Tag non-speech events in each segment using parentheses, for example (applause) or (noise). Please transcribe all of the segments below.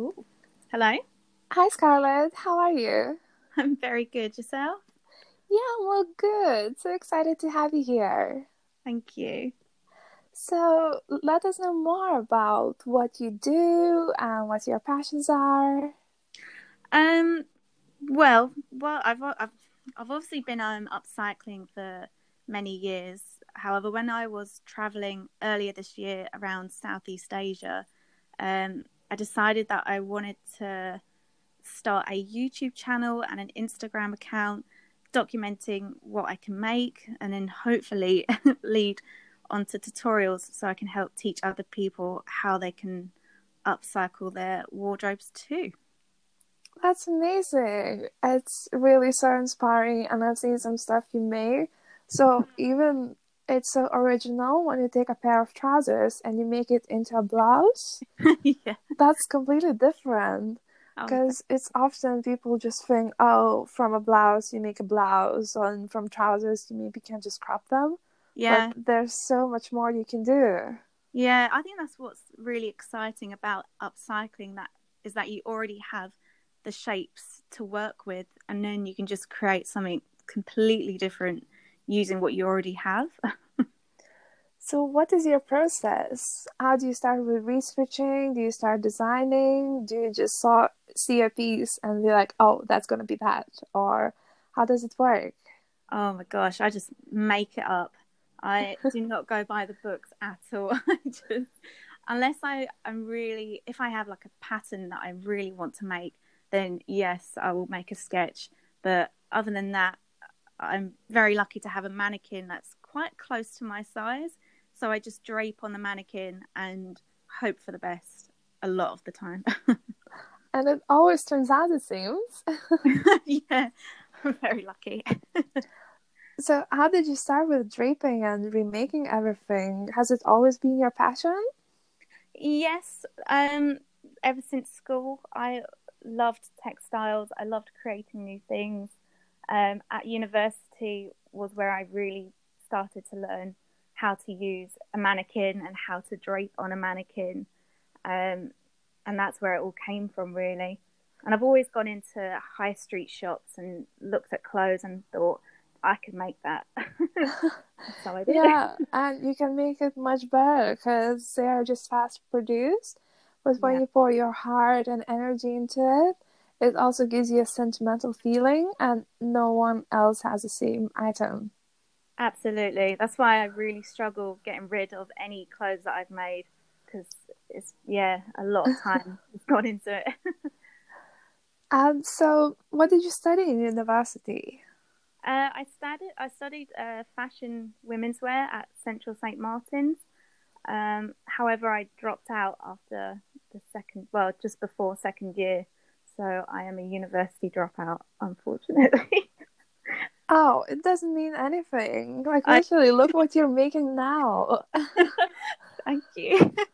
Ooh. Hello. Hi, Scarlett. How are you? (laughs) I'm very good. Yourself? Yeah, well, good. So excited to have you here. Thank you. So, let us know more about what you do and what your passions are. Um, well, well, I've I've I've obviously been um upcycling for many years. However, when I was traveling earlier this year around Southeast Asia, um, I decided that I wanted to start a YouTube channel and an Instagram account documenting what I can make and then hopefully (laughs) lead onto tutorials so I can help teach other people how they can upcycle their wardrobes too. That's amazing. It's really so inspiring, and I've seen some stuff you made. So, (laughs) even it's so original when you take a pair of trousers and you make it into a blouse. (laughs) yeah. That's completely different because oh, it's often people just think, oh, from a blouse you make a blouse, and from trousers you maybe can just crop them. Yeah, but there's so much more you can do. Yeah, I think that's what's really exciting about upcycling. That is that you already have the shapes to work with, and then you can just create something completely different using what you already have. (laughs) so, what is your process? How do you start with researching? Do you start designing? Do you just saw, see a piece and be like, oh, that's going to be that? Or how does it work? Oh my gosh, I just make it up. I do (laughs) not go by the books at all. (laughs) I just, unless I am really, if I have like a pattern that I really want to make, then yes, I will make a sketch. But other than that, I'm very lucky to have a mannequin that's quite close to my size. So I just drape on the mannequin and hope for the best a lot of the time. (laughs) and it always turns out, it seems. (laughs) yeah, I'm very lucky. (laughs) so, how did you start with draping and remaking everything? Has it always been your passion? Yes. Um, ever since school, I loved textiles. I loved creating new things. Um, at university was where I really started to learn how to use a mannequin and how to drape on a mannequin. Um, and that's where it all came from, really. And I've always gone into high street shops and looked at clothes and thought, I could make that. (laughs) so I did. Yeah, and you can make it much better because they are just fast produced but when yeah. you pour your heart and energy into it, it also gives you a sentimental feeling, and no one else has the same item. Absolutely. That's why I really struggle getting rid of any clothes that I've made because it's, yeah, a lot of time (laughs) has gone into it. um, so, what did you study in university? Uh, I studied I studied uh, fashion women's wear at Central St Martin's. Um, however, I dropped out after the second, well, just before second year. So I am a university dropout, unfortunately. (laughs) oh, it doesn't mean anything. Like, literally, I... look what you're making now. (laughs) Thank you. (laughs)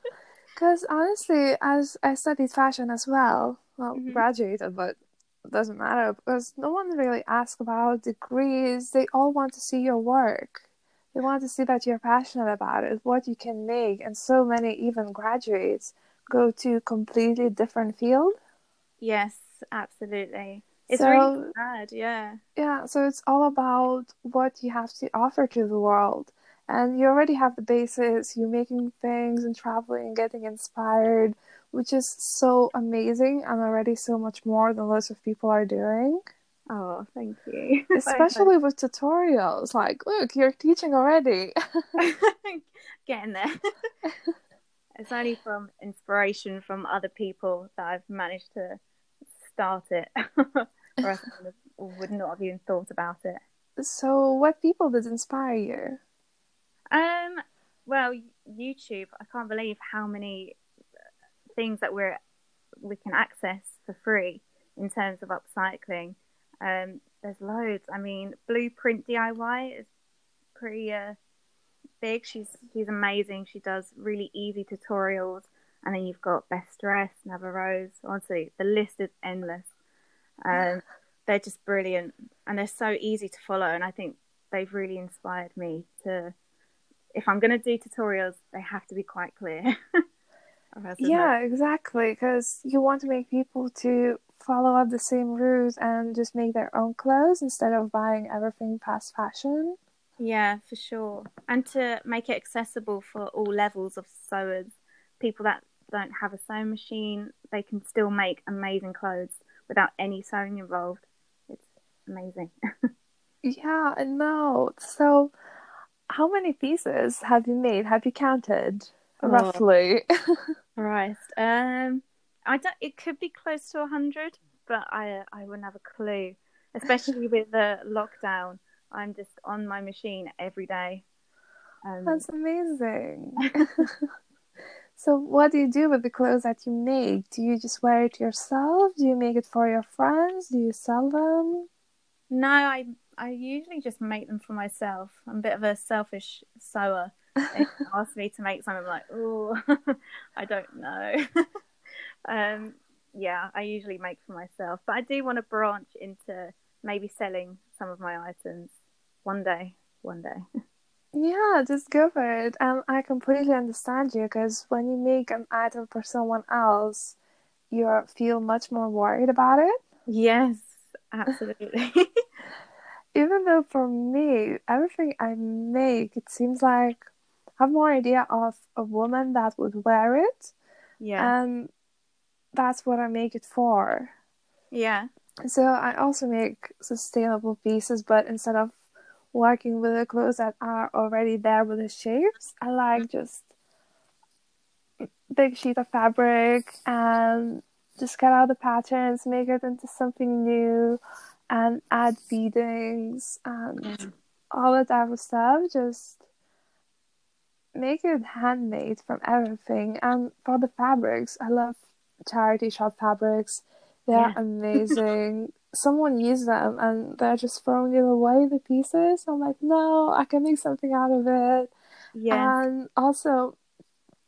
Because honestly, as I studied fashion as well, well, mm-hmm. graduated, but it doesn't matter because no one really asks about degrees. They all want to see your work. They want to see that you're passionate about it, what you can make, and so many even graduates go to completely different field. Yes, absolutely. It's so, really sad, yeah. Yeah, so it's all about what you have to offer to the world. And you already have the basis, you're making things and traveling and getting inspired, which is so amazing and already so much more than lots of people are doing. Oh, thank you. (laughs) Especially with tutorials. Like, look, you're teaching already. (laughs) Getting there. (laughs) It's only from inspiration from other people that I've managed to start it, (laughs) or I would not have even thought about it. So, what people did inspire you? Um, well, YouTube. I can't believe how many things that we're we can access for free in terms of upcycling. Um, there's loads. I mean, Blueprint DIY is pretty uh, big. She's she's amazing. She does really easy tutorials, and then you've got Best Dressed, Nava Rose. Honestly, the list is endless. Um, they're just brilliant, and they're so easy to follow. And I think they've really inspired me to. If I'm going to do tutorials, they have to be quite clear. (laughs) yeah, exactly. Because you want to make people to follow up the same rules and just make their own clothes instead of buying everything fast fashion. Yeah, for sure. And to make it accessible for all levels of sewers, people that don't have a sewing machine, they can still make amazing clothes without any sewing involved. It's amazing. (laughs) yeah, I know. So, how many pieces have you made? Have you counted oh. roughly? (laughs) Christ. Um, I don't. It could be close to a hundred, but I I wouldn't have a clue. Especially (laughs) with the lockdown, I'm just on my machine every day. Um, That's amazing. So, what do you do with the clothes that you make? Do you just wear it yourself? Do you make it for your friends? Do you sell them? No, I I usually just make them for myself. I'm a bit of a selfish sewer. They (laughs) ask me to make something, I'm like, oh, (laughs) I don't know. (laughs) um, yeah, I usually make for myself, but I do want to branch into maybe selling some of my items one day. One day. Yeah, just go for it. Um, I completely understand you because when you make an item for someone else, you feel much more worried about it. Yes, absolutely. (laughs) Even though for me, everything I make, it seems like I have more idea of a woman that would wear it. Yeah. And that's what I make it for. Yeah. So I also make sustainable pieces, but instead of working with the clothes that are already there with the shapes, I like mm-hmm. just big sheet of fabric and just cut out the patterns, make it into something new, and add beadings and yeah. all that type of stuff. Just make it handmade from everything. And for the fabrics, I love charity shop fabrics. They're yeah. (laughs) amazing. Someone used them and they're just throwing it away the pieces. I'm like, no, I can make something out of it. Yeah. And also,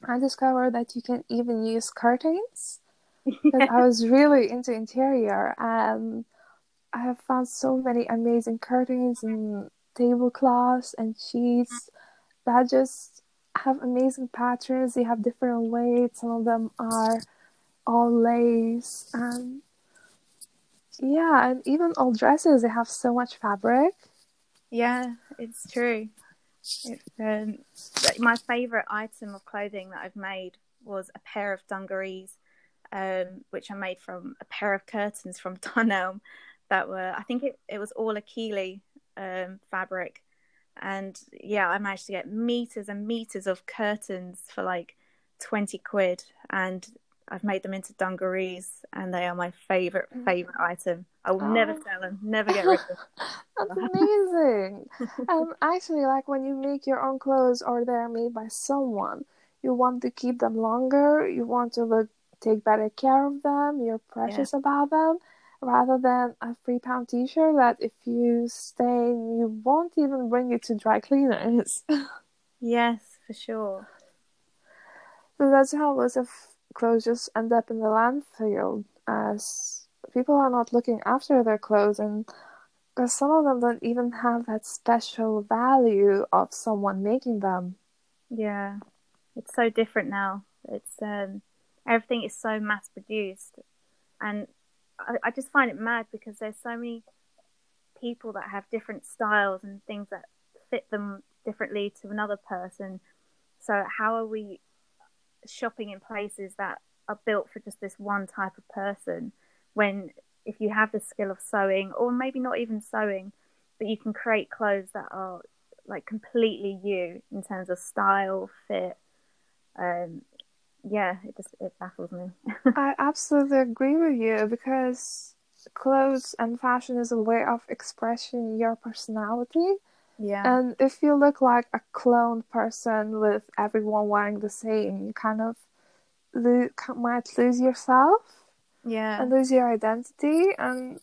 I discovered that you can even use curtains. Yeah. I was (laughs) really into interior and I have found so many amazing curtains and tablecloths and sheets that just have amazing patterns. They have different weights. Some of them are all lace and yeah, and even all dresses they have so much fabric. Yeah, it's true. It's, um, my favorite item of clothing that I've made was a pair of dungarees, um, which I made from a pair of curtains from (laughs) Dunelm that were I think it, it was all Achille um, fabric, and yeah, I managed to get meters and meters of curtains for like twenty quid, and I've made them into dungarees, and they are my favorite mm. favorite item. I will oh. never sell them, never get rid of them. (laughs) That's amazing. um, actually, like when you make your own clothes or they're made by someone, you want to keep them longer. You want to look take better care of them. You're precious yeah. about them rather than a three pound t shirt that if you stain you won't even bring it to dry cleaners. (laughs) yes, for sure. So that's how lots of clothes just end up in the landfill as people are not looking after their clothes and because some of them don't even have that special value of someone making them. Yeah. It's so different now. It's um everything is so mass produced and I, I just find it mad because there's so many people that have different styles and things that fit them differently to another person. So how are we shopping in places that are built for just this one type of person when if you have the skill of sewing or maybe not even sewing but you can create clothes that are like completely you in terms of style fit um, yeah, it just it baffles me. (laughs) I absolutely agree with you because clothes and fashion is a way of expressing your personality. Yeah. And if you look like a clone person with everyone wearing the same, you kind of lo- might lose yourself. Yeah. And lose your identity. And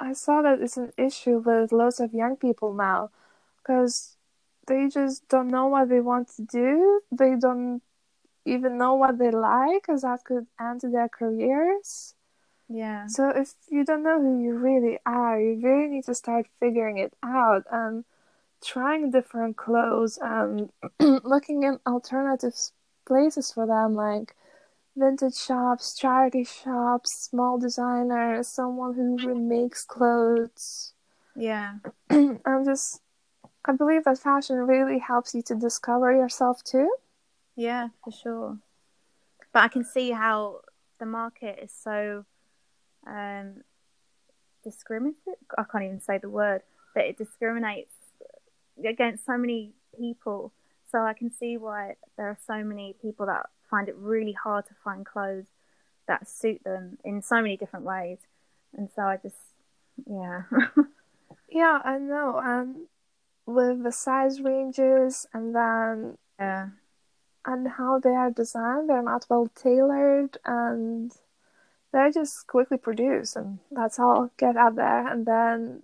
I saw that it's an issue with lots of young people now because they just don't know what they want to do. They don't even know what they like because that could end their careers. Yeah. So if you don't know who you really are, you really need to start figuring it out and trying different clothes and (clears throat) looking in alternative places for them, like vintage shops, charity shops, small designers, someone who remakes clothes. Yeah. (clears throat) I'm just, I believe that fashion really helps you to discover yourself too. Yeah, for sure. But I can see how the market is so um, discriminative. I can't even say the word, but it discriminates against so many people. So I can see why there are so many people that find it really hard to find clothes that suit them in so many different ways. And so I just, yeah. (laughs) yeah, I know. And with the size ranges and then yeah. and how they are designed, they're not well tailored and they're just quickly produced and that's all get out there and then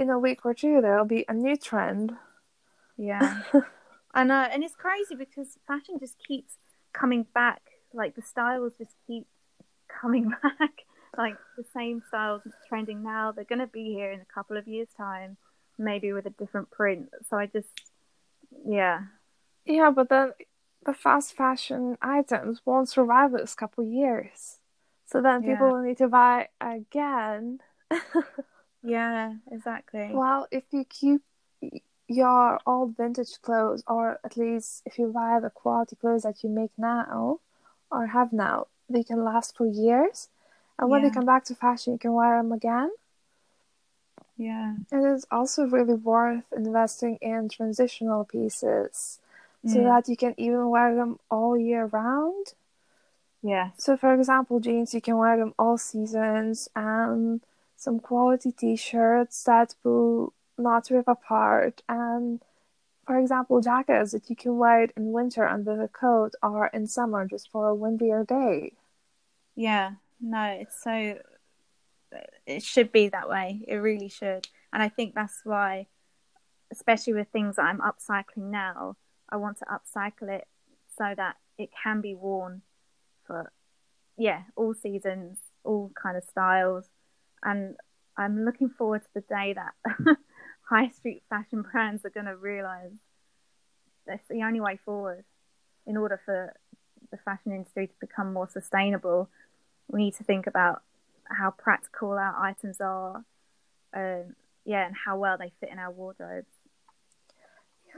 in a week or two there'll be a new trend. Yeah. (laughs) I know, and it's crazy because fashion just keeps coming back. Like the styles just keep coming (laughs) back. like the same styles trending now, they're going to be here in a couple of years' time, maybe with a different print. So I just, yeah. Yeah, but then the fast fashion items won't survive this couple years. So then people yeah. will need to buy again. (laughs) yeah, exactly. Well, if you keep your old vintage clothes, or at least if you buy the quality clothes that you make now or have now, they can last for years. And when yeah. they come back to fashion, you can wear them again. Yeah. And it's also really worth investing in transitional pieces mm. so that you can even wear them all year round. Yeah. So, for example, jeans, you can wear them all seasons, and some quality t shirts that will not rip apart. And for example jackets that you can wear it in winter under the coat or in summer just for a windier day. Yeah no it's so it should be that way. It really should. And i think that's why especially with things that i'm upcycling now i want to upcycle it so that it can be worn for yeah all seasons all kind of styles and i'm looking forward to the day that (laughs) high street fashion brands are going to realize that's the only way forward. In order for the fashion industry to become more sustainable we need to think about how practical our items are um, yeah and how well they fit in our wardrobes.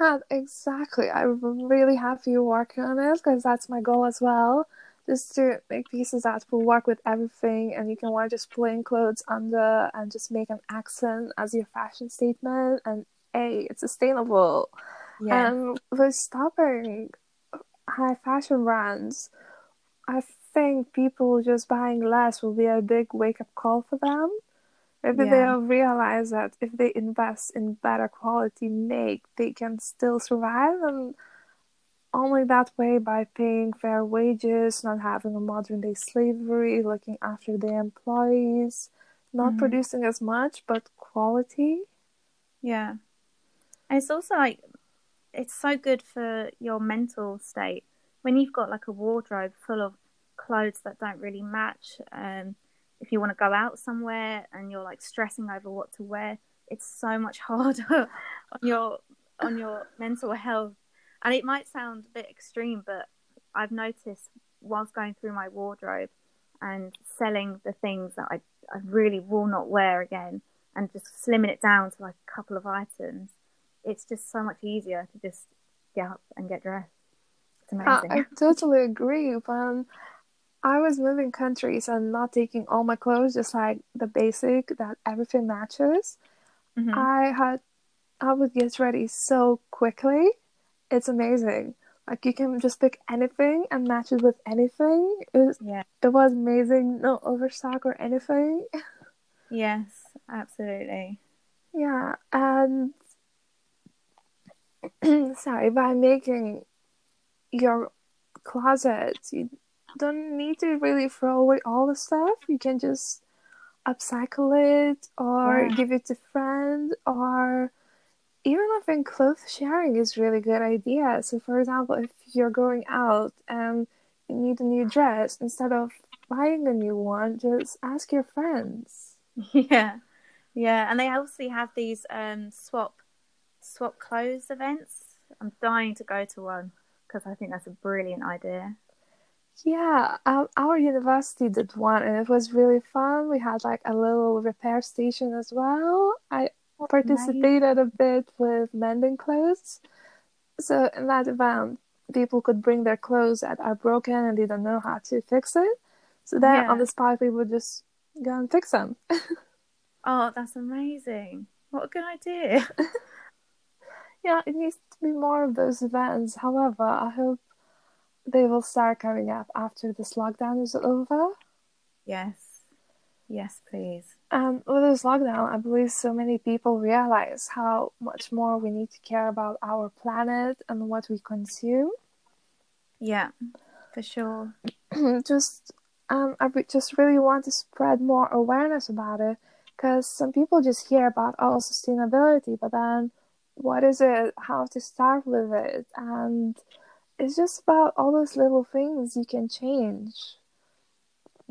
Yeah exactly. I'm really happy you're working on this because that's my goal as well just to make pieces that will work with everything and you can wear just plain clothes under and just make an accent as your fashion statement and a it's sustainable yeah. and with stopping high fashion brands i think people just buying less will be a big wake-up call for them maybe yeah. they'll realize that if they invest in better quality make they can still survive and only that way by paying fair wages, not having a modern day slavery, looking after the employees, not mm-hmm. producing as much, but quality. Yeah. And it's also like, it's so good for your mental state. When you've got like a wardrobe full of clothes that don't really match, um, if you want to go out somewhere and you're like stressing over what to wear, it's so much (laughs) harder on your on your mental health and it might sound a bit extreme, but I've noticed whilst going through my wardrobe and selling the things that I, I really will not wear again and just slimming it down to like a couple of items, it's just so much easier to just get up and get dressed. It's amazing. I, I totally agree. When I was moving countries and not taking all my clothes, just like the basic that everything matches, mm-hmm. I had I would get ready so quickly it's amazing. Like you can just pick anything and match it with anything. It was, yeah. it was amazing. No overstock or anything. Yes, absolutely. Yeah, and (clears throat) sorry, by making your closet, you don't need to really throw away all the stuff. You can just upcycle it or yeah. give it to friends or even I think clothes sharing is really good idea. So, for example, if you're going out and you need a new dress, instead of buying a new one, just ask your friends. (laughs) Yeah, yeah, and they obviously have these um, swap swap clothes events. I'm dying to go to one because I think that's a brilliant idea. Yeah, um, our university did one, and it was really fun. We had like a little repair station as well. I participated a bit with mending clothes. So in that event, people could bring their clothes that are broken and they don't know how to fix it. So then Yeah. on the spot, we would just go and fix them. (laughs) Oh, that's amazing. What a good idea. (laughs) yeah, it needs to be more of those events. However, I hope they will start coming up after this lockdown is over. yes. Yes, please. And with this lockdown, I believe so many people realize how much more we need to care about our planet and what we consume. Yeah, for sure. (clears throat) just, um, I just really want to spread more awareness about it because some people just hear about oh sustainability, but then what is it? How to start with it? And it's just about all those little things you can change.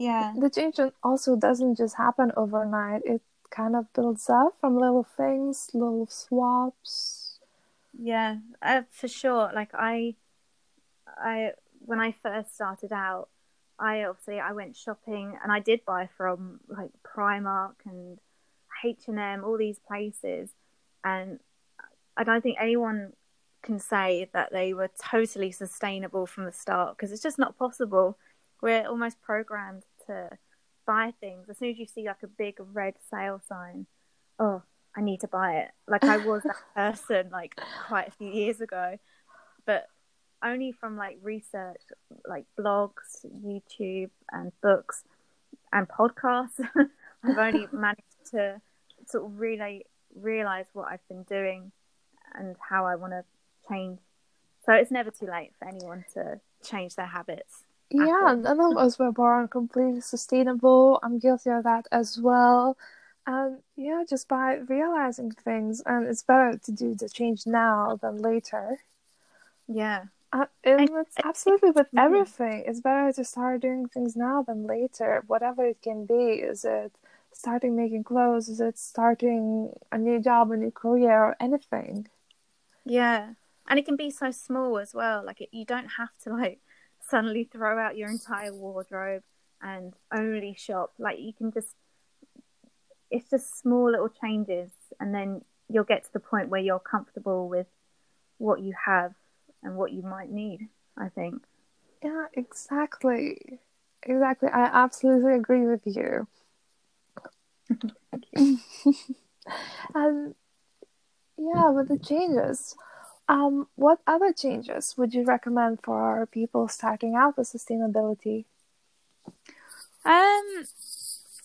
Yeah. The change also doesn't just happen overnight. It kind of builds up from little things, little swaps. Yeah, uh, for sure. Like I, I when I first started out, I obviously I went shopping and I did buy from like Primark and H and M, all these places, and I don't think anyone can say that they were totally sustainable from the start because it's just not possible. We're almost programmed to buy things as soon as you see like a big red sale sign. Oh, I need to buy it. Like I was that (laughs) person like quite a few years ago, but only from like research, like blogs, YouTube, and books and podcasts. (laughs) I've only (laughs) managed to sort of really realize what I've been doing and how I want to change. So it's never too late for anyone to change their habits. Yeah, none of us were born completely sustainable. I'm guilty of that as well. And yeah, just by realizing things, and it's better to do the change now than later. Yeah, Uh, and And- it's absolutely with Mhm. everything. It's better to start doing things now than later, whatever it can be. Is it starting making clothes? Is it starting a new job, a new career, or anything? yeah, and it can be so small as well. Like it, you don't have to like suddenly throw out your entire wardrobe and only shop. Like you can just, it's just small little changes, and then you'll get to the point where you're comfortable with what you have and what you might need. I think. Yeah, exactly. Exactly. I absolutely agree with you. (laughs) and (laughs) um, yeah, with the changes, um, what other changes would you recommend for people starting out with sustainability? Um.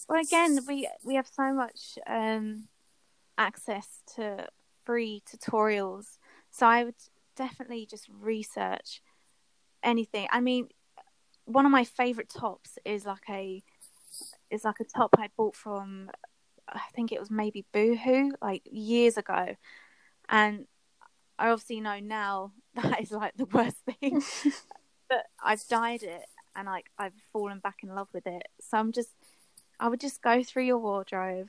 Well, again, we we have so much um access to free tutorials, so I would definitely just research anything. I mean, one of my favorite tops is like a is like a top I bought from I think it was maybe Boohoo like years ago, and I obviously know now (laughs) that is like the worst thing, (laughs) but I've dyed it and like I've fallen back in love with it. So I'm just I would just go through your wardrobe.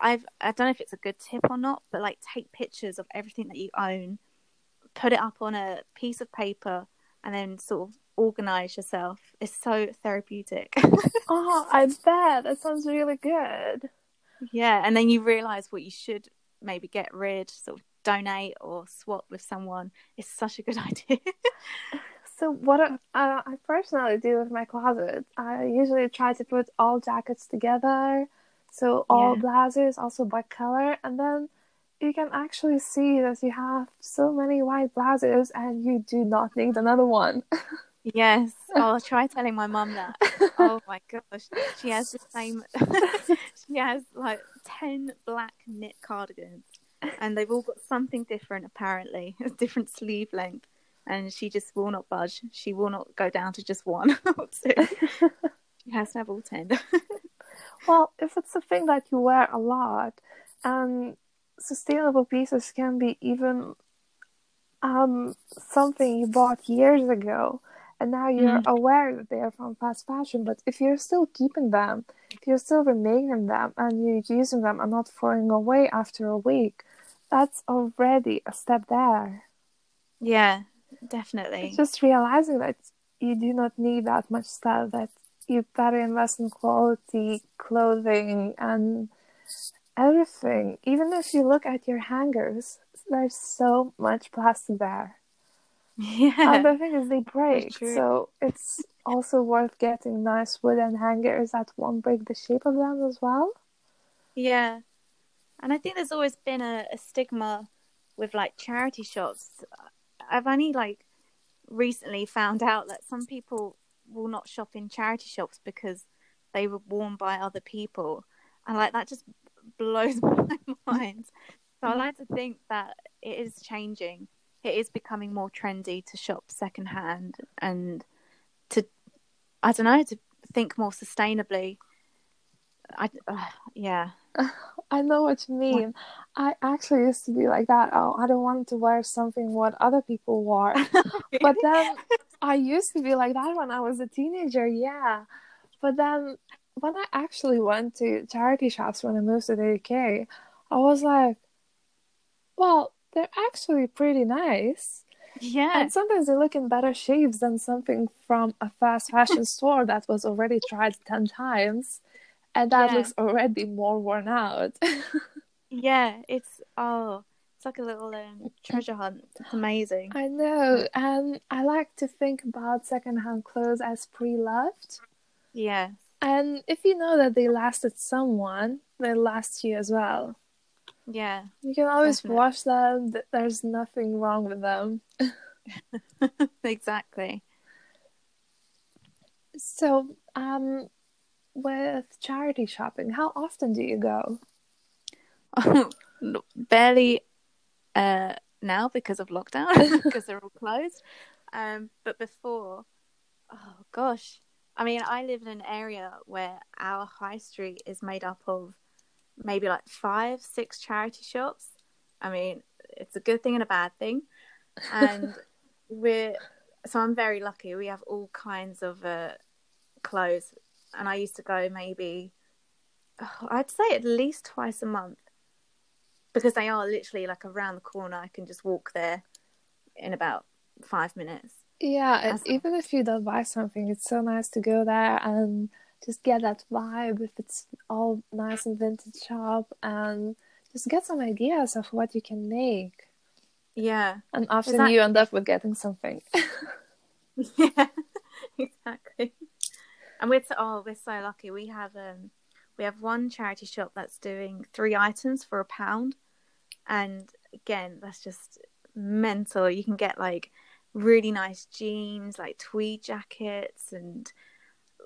I've I don't know if it's a good tip or not, but like take pictures of everything that you own, put it up on a piece of paper, and then sort of organize yourself. It's so therapeutic. (laughs) Oh, I bet that sounds really good. yeah, and then you realize what you should maybe get rid, sort of donate or swap with someone. It's such a good (laughs) idea. So, what I, uh, I personally do with my closet, I usually try to put all jackets together, so all Yeah. blazers also by color, and then you can actually see that you have so many white blazers and you do not need another one. (laughs) Yes. Oh, I'll try telling my mum that. Oh my gosh. She has the same (laughs) she has like ten black knit cardigans and they've all got something different apparently. (laughs) A different sleeve length. And she just will not budge. She will not go down to just one (laughs) or two. (laughs) She has to have all ten. Well, if it's a thing that you wear a lot, and sustainable pieces can be even um, something you bought years ago, and now you're Mm. aware that they are from fast fashion. But if you're still keeping them, if you're still remaking them, and you're using them and not throwing away after a week, that's already a step there. yeah, definitely. It's just realizing that you do not need that much stuff. That you better invest in quality clothing and everything. Even if you look at your hangers, there's so much plastic there. Yeah. And the thing is, they break. So it's also worth getting nice wooden hangers that won't break the shape of them as well. Yeah. And I think there's always been a, a stigma with like charity shops. I've only like recently found out that some people will not shop in charity shops because they were worn by other people. And like that just blows (laughs) my mind. So I like to think that it is changing. It is becoming more trendy to shop secondhand and to, I don't know, to think more sustainably. I, uh, (sighs) yeah. (laughs) I know what you mean. I actually used to be like that. Oh, I don't want to wear something what other people wore. (laughs) (laughs) but then I used to be like that when I was a teenager, yeah. But then when I actually went to charity shops when I moved to the UK, I was like, well, they're actually pretty nice. Yeah. And sometimes they look in better shapes than something from a fast fashion store that was already tried 10 times and that yeah. looks already more worn out. (laughs) yeah, it's oh, it's like a little um, treasure hunt. It's amazing. I know, and I like to think about secondhand clothes as pre-loved. Yeah. And if you know that they lasted someone, they last you as well. Yeah. You can always definitely. wash them. There's nothing wrong with them. (laughs) exactly. So, um, with charity shopping, how often do you go? (laughs) Barely uh, now because of lockdown, (laughs) because they're all closed. Um, but before, oh gosh, I mean, I live in an area where our high street is made up of maybe like five, six charity shops. I mean, it's a good thing and a bad thing. And (laughs) we're, so I'm very lucky. We have all kinds of uh, clothes and I used to go maybe oh, I'd say at least twice a month because they are literally like around the corner. I can just walk there in about five minutes. Yeah, and even if you don't buy something, it's so nice to go there and just get that vibe if it's all nice and vintage shop and just get some ideas of what you can make. Yeah. And often exactly. you end up with getting something. (laughs) (laughs) yeah, (laughs) exactly and we're so, oh we're so lucky. We have um we have one charity shop that's doing three items for a pound, and again that's just mental. You can get like really nice jeans, like tweed jackets, and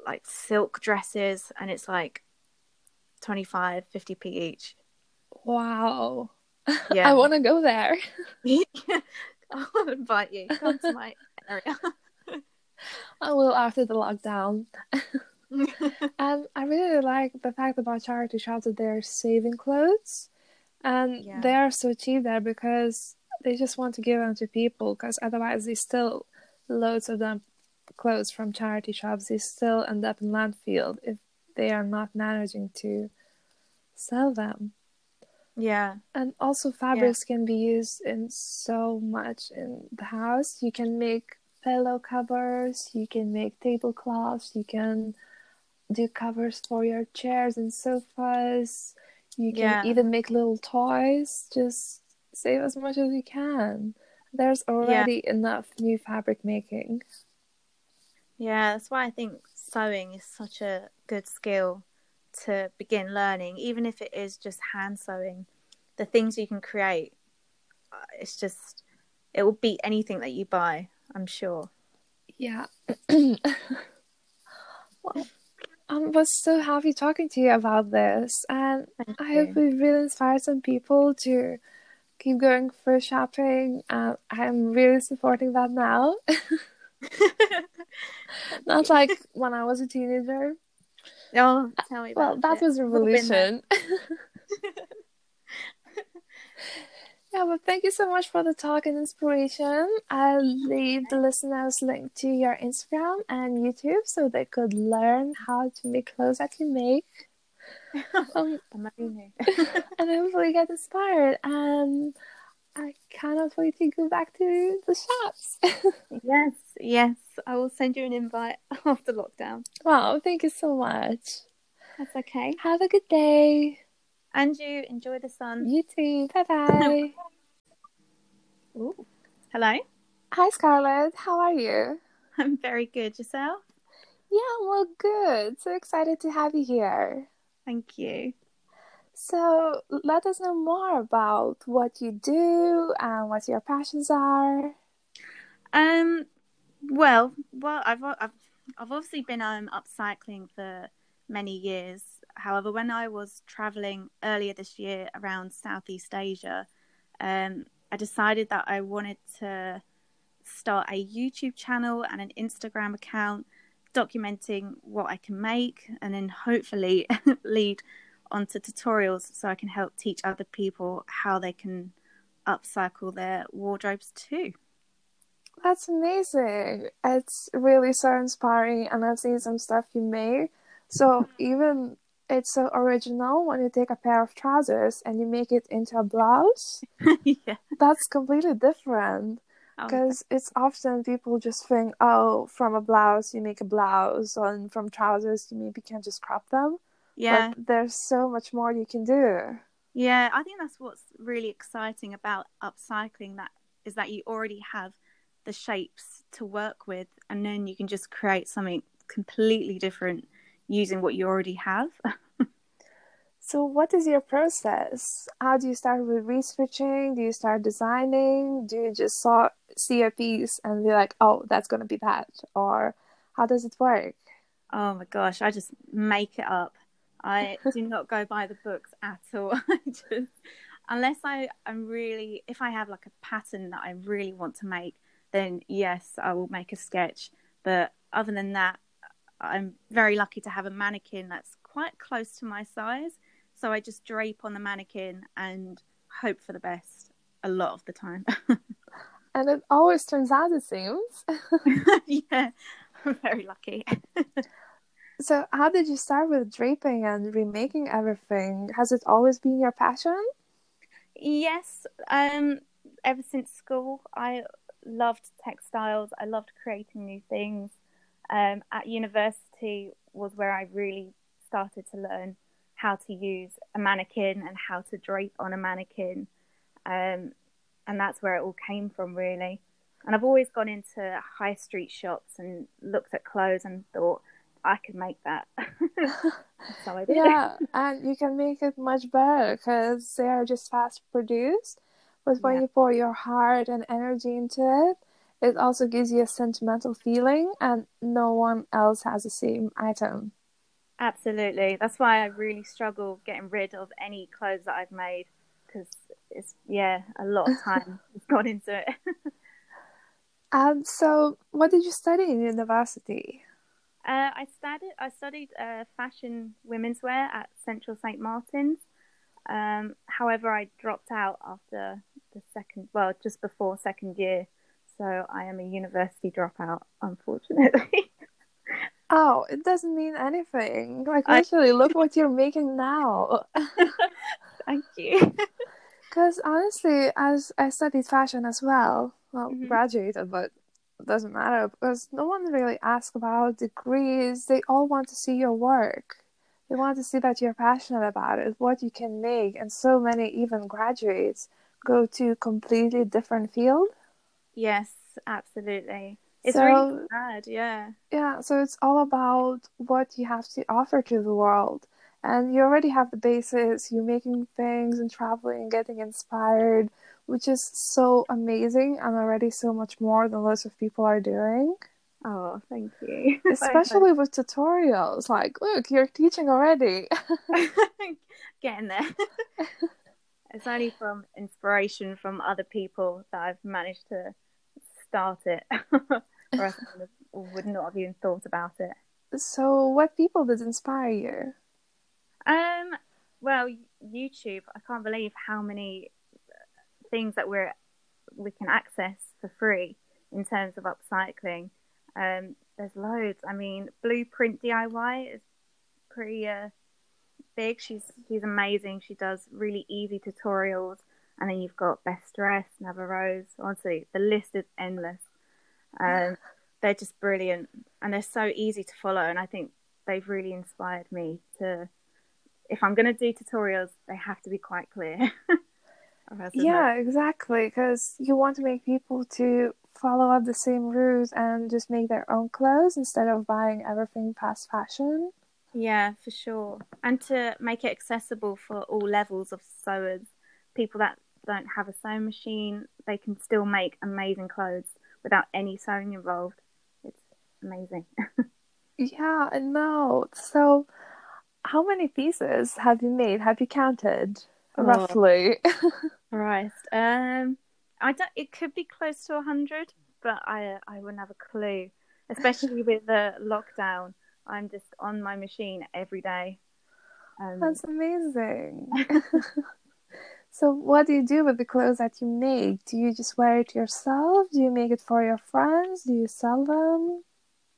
like silk dresses, and it's like 25, 50p each. Wow. (laughs) Yeah. I want to go there. (laughs) I'll invite you. Come to my area. (laughs) I will after the lockdown. (laughs) and I really like the fact about charity shops that they're saving clothes, and yeah. they are so cheap there because they just want to give them to people because otherwise they still loads of them clothes from charity shops they still end up in landfill if they are not managing to sell them. Yeah. And also fabrics yeah. can be used in so much in the house. You can make pillow covers, you can make tablecloths, you can do covers for your chairs and sofas. You can yeah. even make little toys. Just save as much as you can. There's already yeah. enough new fabric making. Yeah, that's why I think sewing is such a good skill to begin learning, even if it is just hand sewing. The things you can create, uh, it's just, it will beat anything that you buy. I'm sure. Yeah. (clears throat) well, I was so happy talking to you about this, and Thank I you. hope we really inspired some people to keep going for shopping. Uh, I'm really supporting that now. (laughs) Not like when I was a teenager. Oh, tell me. Well, that it. was revolution. (laughs) (laughs) Yeah, but thank you so much for the talk and inspiration. I'll leave the listeners link to your Instagram and YouTube so they could learn how to make clothes that you make. (laughs) Um, (laughs) and hopefully get inspired. And I cannot wait to go back to the shops. (laughs) yes, yes. I will send you an invite after lockdown. Wow, thank you so much. That's okay. Have a good day. And you enjoy the sun. You too. Bye bye. (laughs) Hello. Hi, Scarlett. How are you? (laughs) I'm very good. Yourself? Yeah, well, good. So excited to have you here. Thank you. So, let us know more about what you do and what your passions are. Um, well, well, I've I've, I've obviously been um upcycling for many years. However, when I was traveling earlier this year around Southeast Asia, um, I decided that I wanted to start a YouTube channel and an Instagram account documenting what I can make and then hopefully (laughs) lead onto tutorials so I can help teach other people how they can upcycle their wardrobes too. That's amazing. It's really so inspiring and I've seen some stuff you made. So even it's so original when you take a pair of trousers and you make it into a blouse. (laughs) yeah. That's completely different because oh, it's often people just think, oh, from a blouse you make a blouse, and from trousers you maybe can just crop them. Yeah, but there's so much more you can do. Yeah, I think that's what's really exciting about upcycling. That is that you already have the shapes to work with, and then you can just create something completely different using what you already have. (laughs) So, what is your process? How do you start with researching? Do you start designing? Do you just saw, see a piece and be like, oh, that's going to be that? Or how does it work? Oh my gosh, I just make it up. I (laughs) do not go by the books at all. (laughs) I just, unless I, I'm really, if I have like a pattern that I really want to make, then yes, I will make a sketch. But other than that, I'm very lucky to have a mannequin that's quite close to my size so I just drape on the mannequin and hope for the best a lot of the time. (laughs) and it always turns out, it seems. (laughs) yeah, I'm very lucky. so, how did you start with draping and remaking everything? Has it always been your passion? Yes. Um, ever since school, I loved textiles. I loved creating new things. Um, at university was where I really started to learn how to use a mannequin and how to drape on a mannequin. Um, and that's where it all came from, really. And I've always gone into high street shops and looked at clothes and thought, I could make that. (laughs) so I did. Yeah, and you can make it much better because they are just fast produced. But when yeah. you pour your heart and energy into it, it also gives you a sentimental feeling, and no one else has the same item. Absolutely. That's why I really struggle getting rid of any clothes that I've made because it's yeah a lot of time (laughs) has gone into it. (laughs) um. So, what did you study in university? Uh, I studied I studied uh, fashion women's wear at Central St Martin's. Um, however, I dropped out after the second, well, just before second year, so I am a university dropout, unfortunately. (laughs) Oh, it doesn't mean anything. Like, literally, I... look what you're making now. (laughs) Thank you. (laughs) Because honestly, as I studied fashion as well, well, mm-hmm. graduated, but it doesn't matter because no one really asks about degrees. They all want to see your work. They want to see that you're passionate about it, what you can make, and so many even graduates go to completely different field. Yes, absolutely. It's so, really sad, yeah. Yeah, so it's all about what you have to offer to the world. And you already have the basis, you're making things and traveling, and getting inspired, which is so amazing and already so much more than lots of people are doing. Oh, thank you. (laughs) Especially with tutorials. Like, look, you're teaching already. (laughs) (laughs) Getting there. it's only from inspiration from other people that I've managed to start it (laughs) or I would not have even thought about it. So, what people did inspire you? Um, well, YouTube. I can't believe how many things that we're we can access for free in terms of upcycling. Um, there's loads. I mean, Blueprint DIY is pretty uh, big. She's she's amazing. She does really easy tutorials. And then you've got Best Dressed, Nava Rose. Honestly, the list is endless. Um, (laughs) they're just brilliant, and they're so easy to follow. And I think they've really inspired me to. If I'm going to do tutorials, they have to be quite clear. (laughs) yeah, exactly. Because you want to make people to follow up the same route and just make their own clothes instead of buying everything fast fashion. Yeah, for sure. And to make it accessible for all levels of sewers, people that don't have a sewing machine, they can still make amazing clothes without any sewing involved. It's amazing. (laughs) yeah, I know. So, how many pieces have you made? Have you counted oh. roughly? (laughs) Christ. Um, I don't. It could be close to a hundred, but I I wouldn't have a clue. Especially with the lockdown, I'm just on my machine every day. Um, That's amazing. (laughs) so, what do you do with the clothes that you make? Do you just wear it yourself? Do you make it for your friends? Do you sell them?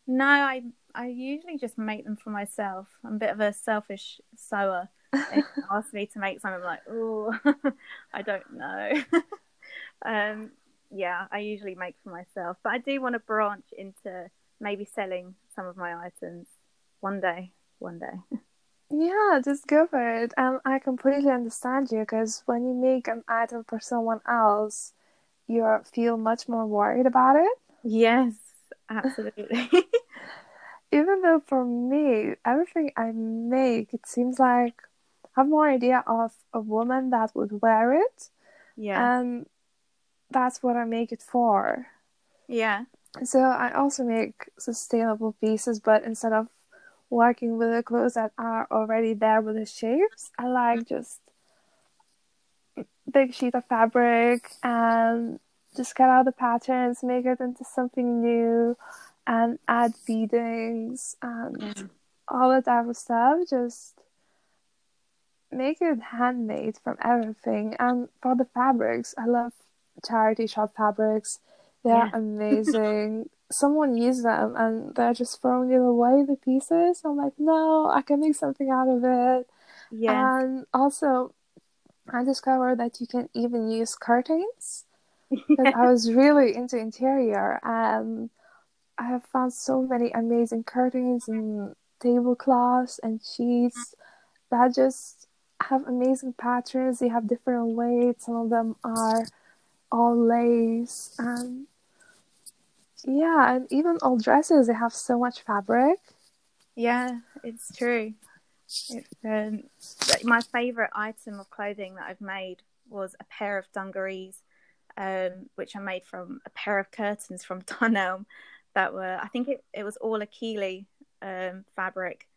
No, I I usually just make them for myself. I'm a bit of a selfish sewer. They (laughs) ask me to make something, I'm like, oh, (laughs) I don't know. (laughs) um, yeah, I usually make for myself, but I do want to branch into maybe selling some of my items one day. One day. Yeah, just go for it. Um, I completely understand you because when you make an item for someone else, you feel much more worried about it. Yes, (laughs) absolutely. Even though for me, everything I make, it seems like I have more idea of a woman that would wear it. Yeah. And that's what I make it for. Yeah. So I also make sustainable pieces, but instead of working with the clothes that are already there with the shapes, I like mm. just big sheet of fabric and just cut out the patterns, make it into something new, and add beadings and yeah. all that type of stuff. Just make it handmade from everything. And for the fabrics, I love charity shop fabrics. They're yeah. (laughs) amazing. Someone used them and they're just throwing it away, the pieces. I'm like, no, I can make something out of it. Yeah. And also, I discovered that you can even use curtains. (laughs) Because I was really into interior and I have found so many amazing curtains and tablecloths and sheets that just have amazing patterns. They have different weights. Some of them are all lace and yeah, and even all dresses they have so much fabric. Yeah, it's true. It's, um, my favorite item of clothing that I've made was a pair of dungarees, um, which I made from a pair of curtains from (laughs) Dunelm that were I think it, it was all Achille um, fabric,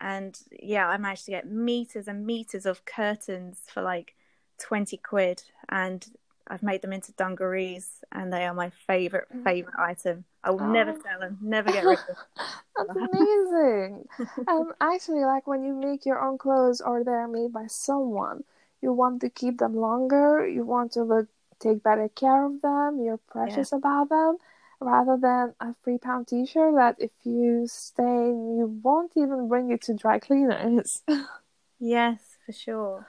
and yeah, I managed to get meters and meters of curtains for like twenty quid, and I've made them into dungarees, and they are my favorite favorite item. I will oh. never sell them, never get rid of them. (laughs) That's amazing. um, actually, like when you make your own clothes or they're made by someone, you want to keep them longer. You want to look, take better care of them. You're precious yeah. about them, rather than a three pound t shirt that if you stain, you won't even bring it to dry cleaners. (laughs) yes, for sure.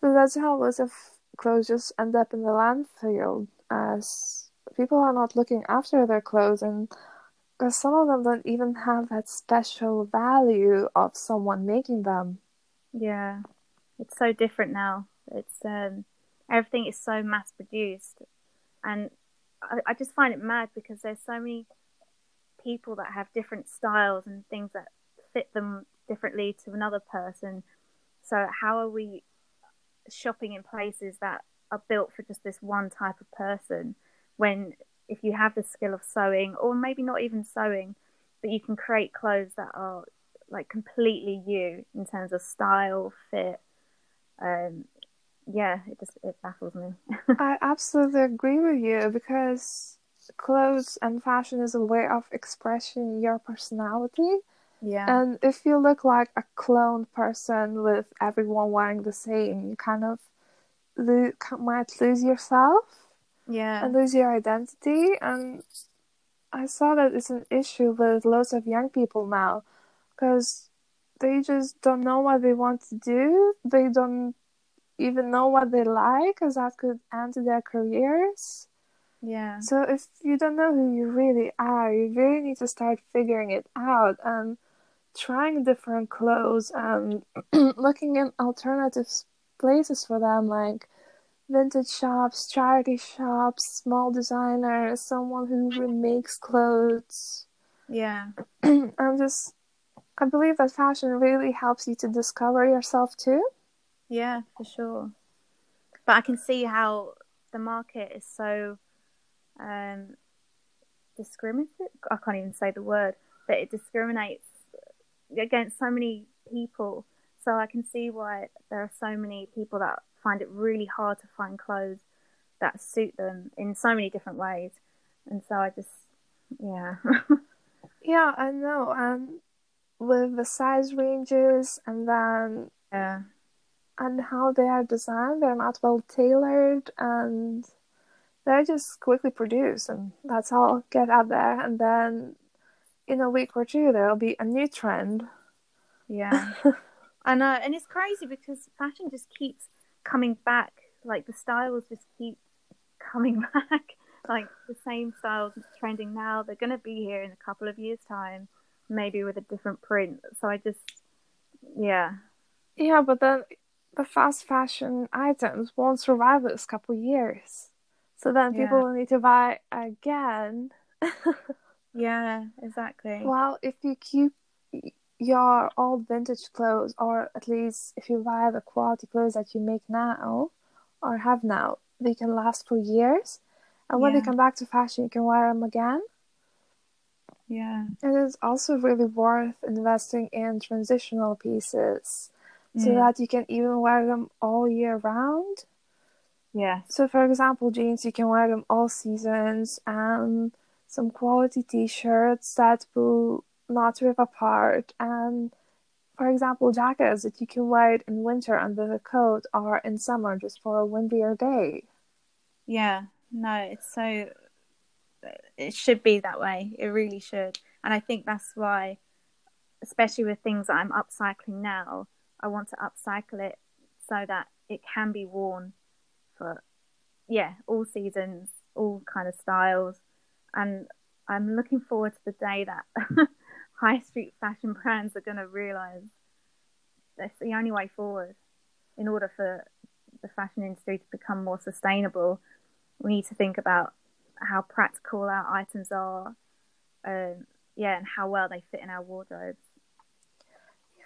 So that's how lots of clothes just end up in the landfill as people are not looking after their clothes and because some of them don't even have that special value of someone making them. Yeah, it's so different now. It's um, everything is so mass produced, and I, I just find it mad because there's so many people that have different styles and things that fit them differently to another person. So how are we shopping in places that are built for just this one type of person when if you have the skill of sewing or maybe not even sewing but you can create clothes that are like completely you in terms of style fit um yeah, it just it baffles me. (laughs) I absolutely agree with you because clothes and fashion is a way of expressing your personality. Yeah. And if you look like a cloned person with everyone wearing the same, you kind of lo- might lose yourself. Yeah. And lose your identity. And I saw that it's an issue with lots of young people now because they just don't know what they want to do. They don't even know what they like, because that could end their careers. Yeah. So if you don't know who you really are, you really need to start figuring it out and trying different clothes and (clears throat) looking in alternative places for them, like vintage shops, charity shops, small designers, someone who remakes clothes. Yeah. (clears throat) and just, I believe that fashion really helps you to discover yourself too. Yeah, for sure. But I can see how the market is so um, discriminative. I can't even say the word, but it discriminates against so many people. So I can see why there are so many people that find it really hard to find clothes that suit them in so many different ways. And so I just, yeah. (laughs) yeah, I know. And with the size ranges and then yeah. and how they are designed, they're not well tailored and they're just quickly produced and that's all get out there and then in a week or two there'll be a new trend. Yeah. (laughs) I know, uh, and it's crazy because fashion just keeps coming back. Like the styles just keep coming (laughs) back. like the same styles trending now, they're going to be here in a couple of years' time, maybe with a different print. So I just, yeah. Yeah, but then the fast fashion items won't survive this couple years. So then people yeah. will need to buy again. (laughs) yeah, exactly. Well, if you keep your old vintage clothes, or at least if you buy the quality clothes that you make now or have now, they can last for years. And when yeah. they come back to fashion, you can wear them again. Yeah. And it's also really worth investing in transitional pieces mm. so that you can even wear them all year round. Yeah. So, for example, jeans, you can wear them all seasons, and some quality t shirts that will not rip apart. And for example jackets that you can wear in winter under the coat or in summer just for a windier day. Yeah no it's so it should be that way. It really should. And i think that's why especially with things that i'm upcycling now i want to upcycle it so that it can be worn for yeah all seasons all kind of styles and i'm looking forward to the day that (laughs) high street fashion brands are going to realize that's the only way forward. In order for the fashion industry to become more sustainable we need to think about how practical our items are um, yeah and how well they fit in our wardrobes.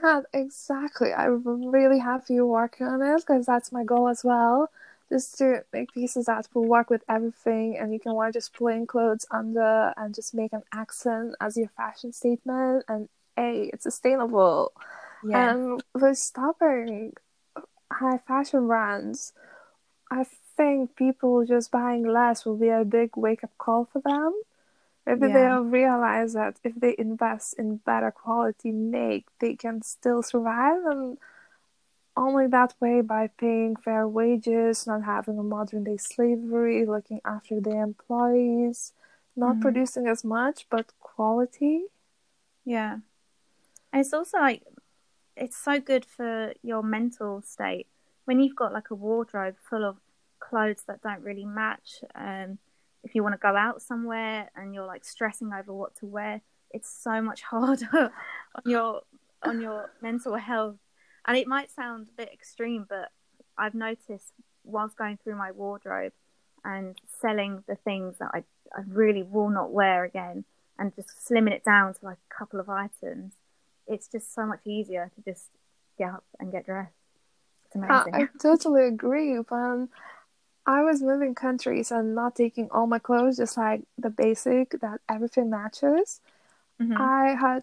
Yeah exactly. I'm really happy you're working on this because that's my goal as well just to make pieces that will work with everything and you can wear just plain clothes under and just make an accent as your fashion statement and a it's sustainable yeah. and with stopping high fashion brands i think people just buying less will be a big wake-up call for them maybe yeah. they'll realize that if they invest in better quality make they can still survive and only that way by paying fair wages, not having a modern day slavery, looking after the employees, not mm-hmm. producing as much, but quality. Yeah. And it's also like, it's so good for your mental state. When you've got like a wardrobe full of clothes that don't really match, um, if you want to go out somewhere and you're like stressing over what to wear, it's so much (laughs) harder on your on your mental health and it might sound a bit extreme, but I've noticed whilst going through my wardrobe and selling the things that I, I really will not wear again and just slimming it down to like a couple of items, it's just so much easier to just get up and get dressed. It's amazing. I, I totally agree. Um, I was moving countries and not taking all my clothes, just like the basic that everything matches. Mm-hmm. I had,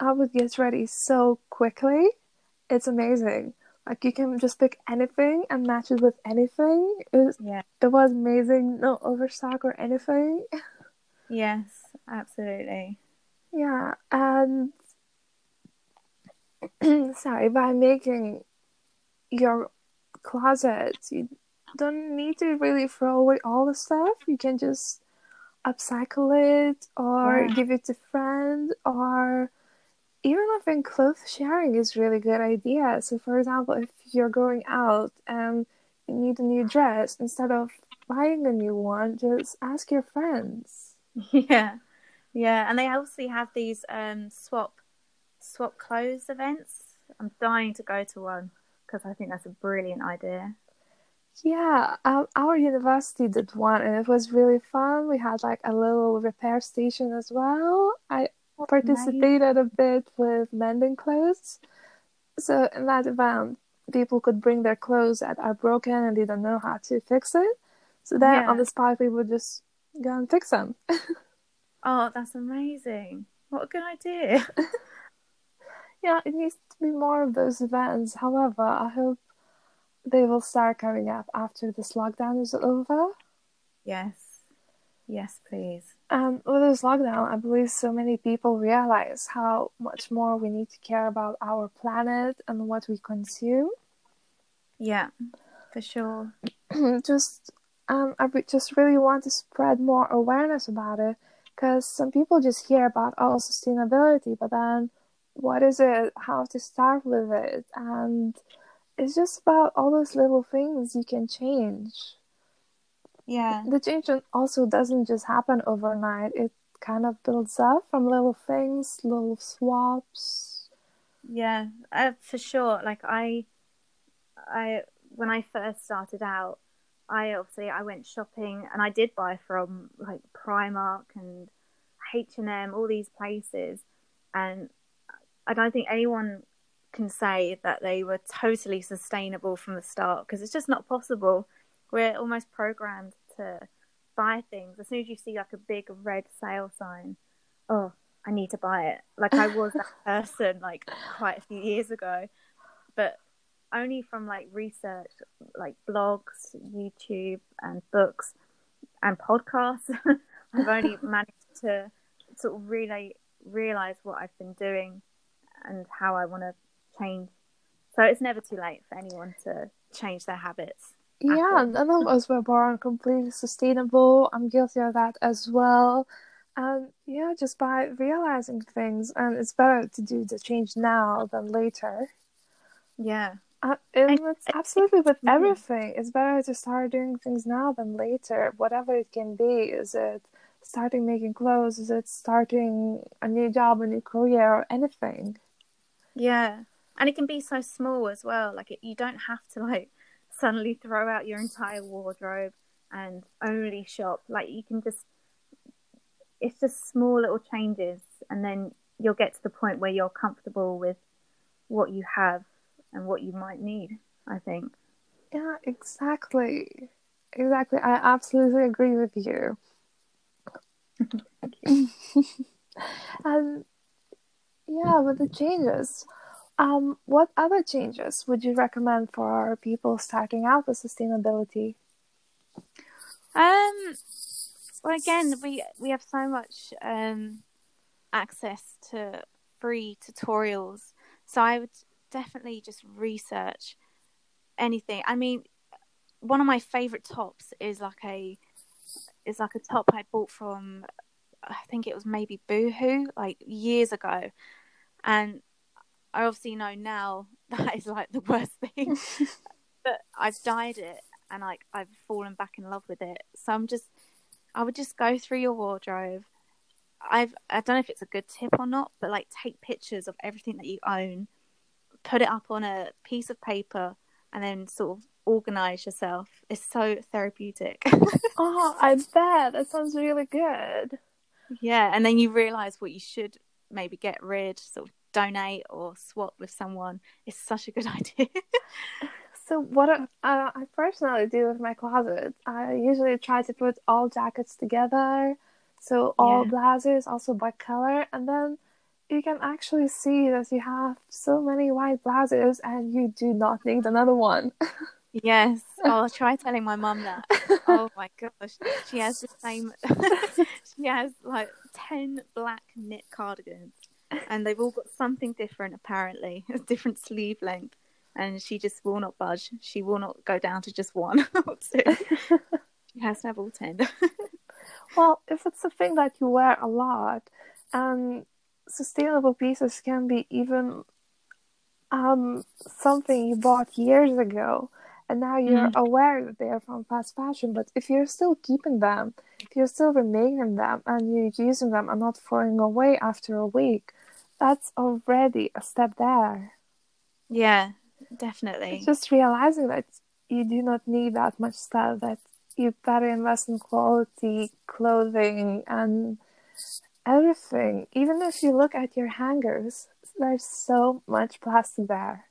I would get ready so quickly it's amazing. Like you can just pick anything and match it with anything. It was, yeah. it was amazing. No overstock or anything. Yes, absolutely. Yeah, and (clears throat) sorry, by making your closet, you don't need to really throw away all the stuff. You can just upcycle it or yeah. give it to friends or even I think clothes sharing is really good idea. So, for example, if you're going out and you need a new dress, instead of buying a new one, just ask your friends. (laughs) Yeah, yeah, and they also have these um, swap swap clothes events. I'm dying to go to one because I think that's a brilliant idea. Yeah, um, our university did one, and it was really fun. We had like a little repair station as well. I participated nice. a bit with mending clothes. So in that event, people could bring their clothes that are broken and they don't know how to fix it. So then yeah. on the spot, we would just go and fix them. (laughs) oh, that's amazing! What a good idea. (laughs) yeah, it needs to be more of those events. However, I hope they will start coming up after this lockdown is over. Yes. Yes, please. And with this lockdown, I believe so many people realize how much more we need to care about our planet and what we consume. Yeah, for sure. (clears throat) just, um, I just really want to spread more awareness about it because some people just hear about oh sustainability, but then what is it? How to start with it? And it's just about all those little things you can change. Yeah. The change also doesn't just happen overnight. It kind of builds up from little things, little swaps. Yeah, uh, for sure. Like I, I when I first started out, I obviously I went shopping and I did buy from like Primark and H and M, all these places, and I don't think anyone can say that they were totally sustainable from the start because it's just not possible. We're almost programmed to buy things as soon as you see like a big red sale sign. Oh, I need to buy it. Like I was that (laughs) person like quite a few years ago, but only from like research, like blogs, YouTube, and books and podcasts. (laughs) I've only (laughs) managed to sort of really realize what I've been doing and how I want to change. So it's never too late for anyone to change their habits. Yeah, none of us were born completely sustainable. I'm guilty of that as well. And yeah, just by realizing things, and it's better to do the change now than later. Yeah. Uh, and it's absolutely with everything. It's better to start doing things now than later, whatever it can be. Is it starting making clothes? Is it starting a new job, a new career, or anything? Yeah and it can be so small as well like it, you don't have to like suddenly throw out your entire wardrobe and only shop. Like you can just it's just small little changes and then you'll get to the point where you're comfortable with what you have and what you might need i think. Yeah exactly. Exactly. I absolutely agree with you. (laughs) (laughs) And yeah with the changes um, what other changes would you recommend for people starting out with sustainability? Um, well, again, we we have so much um, access to free tutorials, so I would definitely just research anything. I mean, one of my favorite tops is like a is like a top I bought from I think it was maybe Boohoo like years ago, and I obviously know now (laughs) that is like the worst (laughs) thing, (laughs) but I've dyed it and like I've fallen back in love with it. So I'm just, I would just go through your wardrobe. I've, I don't know if it's a good tip or not, but like take pictures of everything that you own, put it up on a piece of paper, and then sort of organize yourself. It's so therapeutic. oh, I bet that sounds really good. Yeah, and then you realize what you should maybe get rid, sort of donate or swap with someone is such a good (laughs) idea. so what uh, I personally do with my closet, I usually try to put all jackets together, so all yeah. blouses also by color, and then you can actually see that you have so many white blazers and you do not need another one. Yes. (laughs) Oh, I'll try telling my mum that. Oh my gosh. She has the same (laughs) she has like ten black knit cardigans and they've all got something different apparently, (laughs) a different sleeve length. And she just will not budge. She will not go down to just one (laughs) or two. (laughs) she has to have all ten. well, if it's a thing that you wear a lot, and sustainable pieces can be even um something you bought years ago and now you're mm. aware that they are from fast fashion but if you're still keeping them if you're still remaining them and you're using them and not throwing away after a week that's already a step there yeah definitely just realizing that you do not need that much stuff that you better invest in quality clothing and everything even if you look at your hangers there's so much plastic there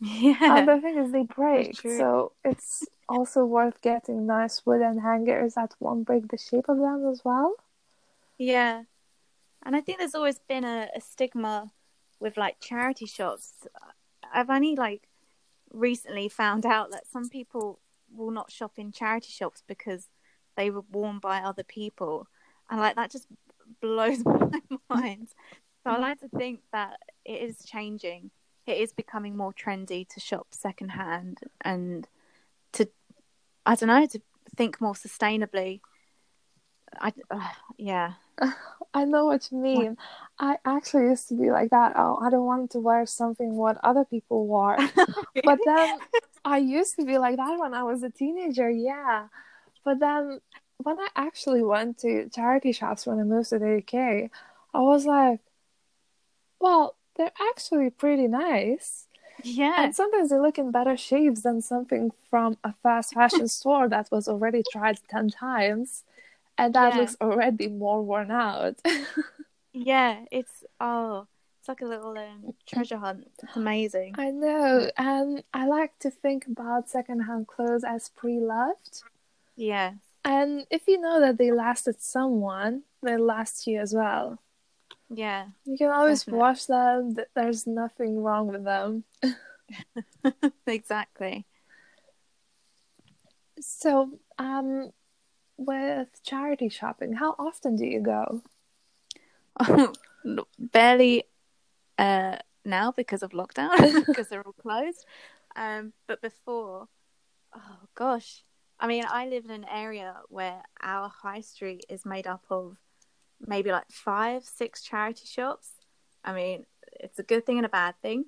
(laughs) yeah. And the thing is, they break. So it's also worth getting nice wooden hangers that won't break the shape of them as well. Yeah. And I think there's always been a, a stigma with like charity shops. I've only like recently found out that some people will not shop in charity shops because they were worn by other people. And like that just blows (laughs) my mind. So I like to think that it is changing it is becoming more trendy to shop secondhand and to I don't know to think more sustainably. I uh, yeah. (sighs) I know what you mean. I actually used to be like that. Oh, I don't want to wear something what other people wore. (laughs) (laughs) but then I used to be like that when I was a teenager. Yeah. But then when I actually went to charity shops when I moved to the UK, I was like, well, they're actually pretty nice. Yeah. And sometimes they look in better shapes than something from a fast fashion (laughs) store that was already tried 10 times and that yeah. looks already more worn out. (laughs) yeah, it's oh, it's like a little um, treasure hunt. It's amazing. I know. And I like to think about secondhand clothes as pre-loved. Yeah. And if you know that they lasted someone, they last you as well. Yeah. You can always definitely. wash them. There's nothing wrong with them. (laughs) exactly. So, um, with charity shopping, how often do you go? (laughs) barely uh, now because of lockdown, (laughs) because they're all closed. Um, but before, oh gosh, I mean, I live in an area where our high street is made up of maybe like five, six charity shops. I mean, it's a good thing and a bad thing.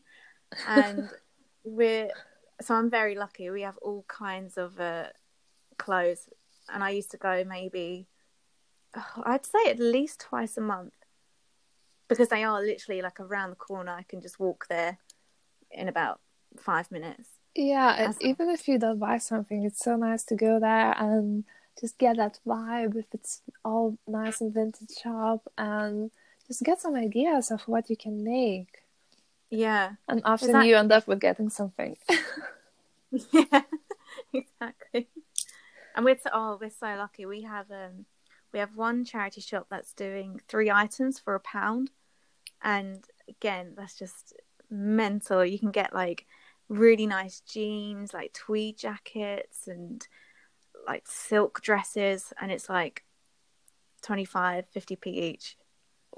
And (laughs) we're so I'm very lucky. We have all kinds of uh, clothes, and I used to go maybe oh, I'd say at least twice a month because they are literally like around the corner. I can just walk there in about five minutes. Yeah, and even if you don't buy something, it's so nice to go there and just get that vibe if it's all nice and vintage shop and just get some ideas of what you can make. Yeah. And often that... you end up with getting something. (laughs) (laughs) yeah, (laughs) exactly. And we're so, oh, we're so lucky. We have um we have one charity shop that's doing three items for a pound. And again, that's just mental. You can get like really nice jeans, like tweed jackets and like silk dresses. And it's like 25 50p each.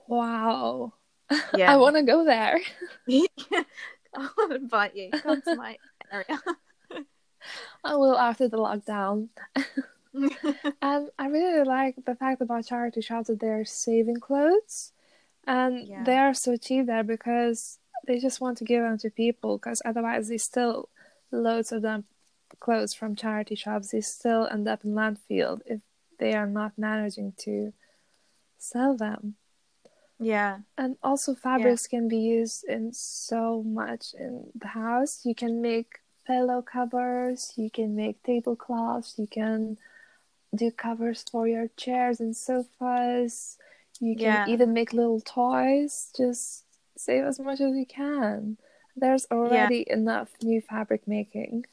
Wow. (laughs) Yeah i want to go there. (laughs) I'll invite you. Come to my area (laughs) (laughs) i will after the lockdown (laughs) and i really like the fact about charity shops that they're saving clothes and yeah. they are so cheap there because they just want to give them to people because otherwise they still loads of them clothes from charity shops, they still end up in landfill if they are not managing to sell them. Yeah. And also fabrics yeah. can be used in so much in the house. You can make pillow covers, you can make tablecloths, you can do covers for your chairs and sofas. You can yeah. even make little toys. Just save as much as you can. There's already yeah. enough new fabric making.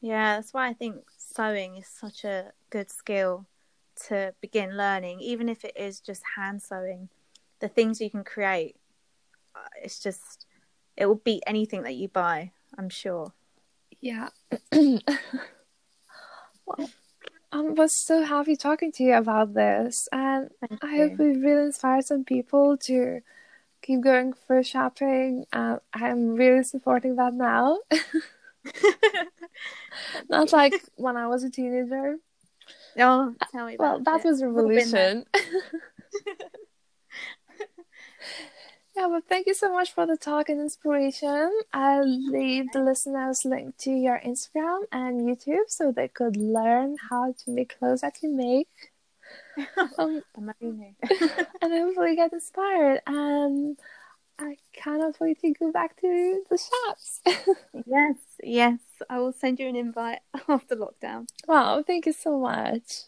Yeah, that's why I think sewing is such a good skill to begin learning, even if it is just hand sewing. The things you can create, uh, it's just, it will beat anything that you buy, I'm sure. Yeah. (clears throat) well, I was so happy talking to you about this, and Thank I you. hope we really inspired some people to keep going for shopping. Uh, I'm really supporting that now. (laughs) Not like when I was a teenager. Oh, tell me Well, that it. was revolution. (laughs) (laughs) Yeah, well, thank you so much for the talk and inspiration. I'll leave the listeners link to your Instagram and YouTube so they could learn how to make clothes that you make. (laughs) Um, (laughs) and hopefully get inspired. And I cannot wait to go back to the shops. (laughs) yes, yes. I will send you an invite after lockdown. Wow, thank you so much.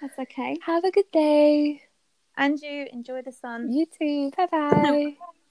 That's okay. Have a good day. And you enjoy the sun. You too. Bye bye. (laughs)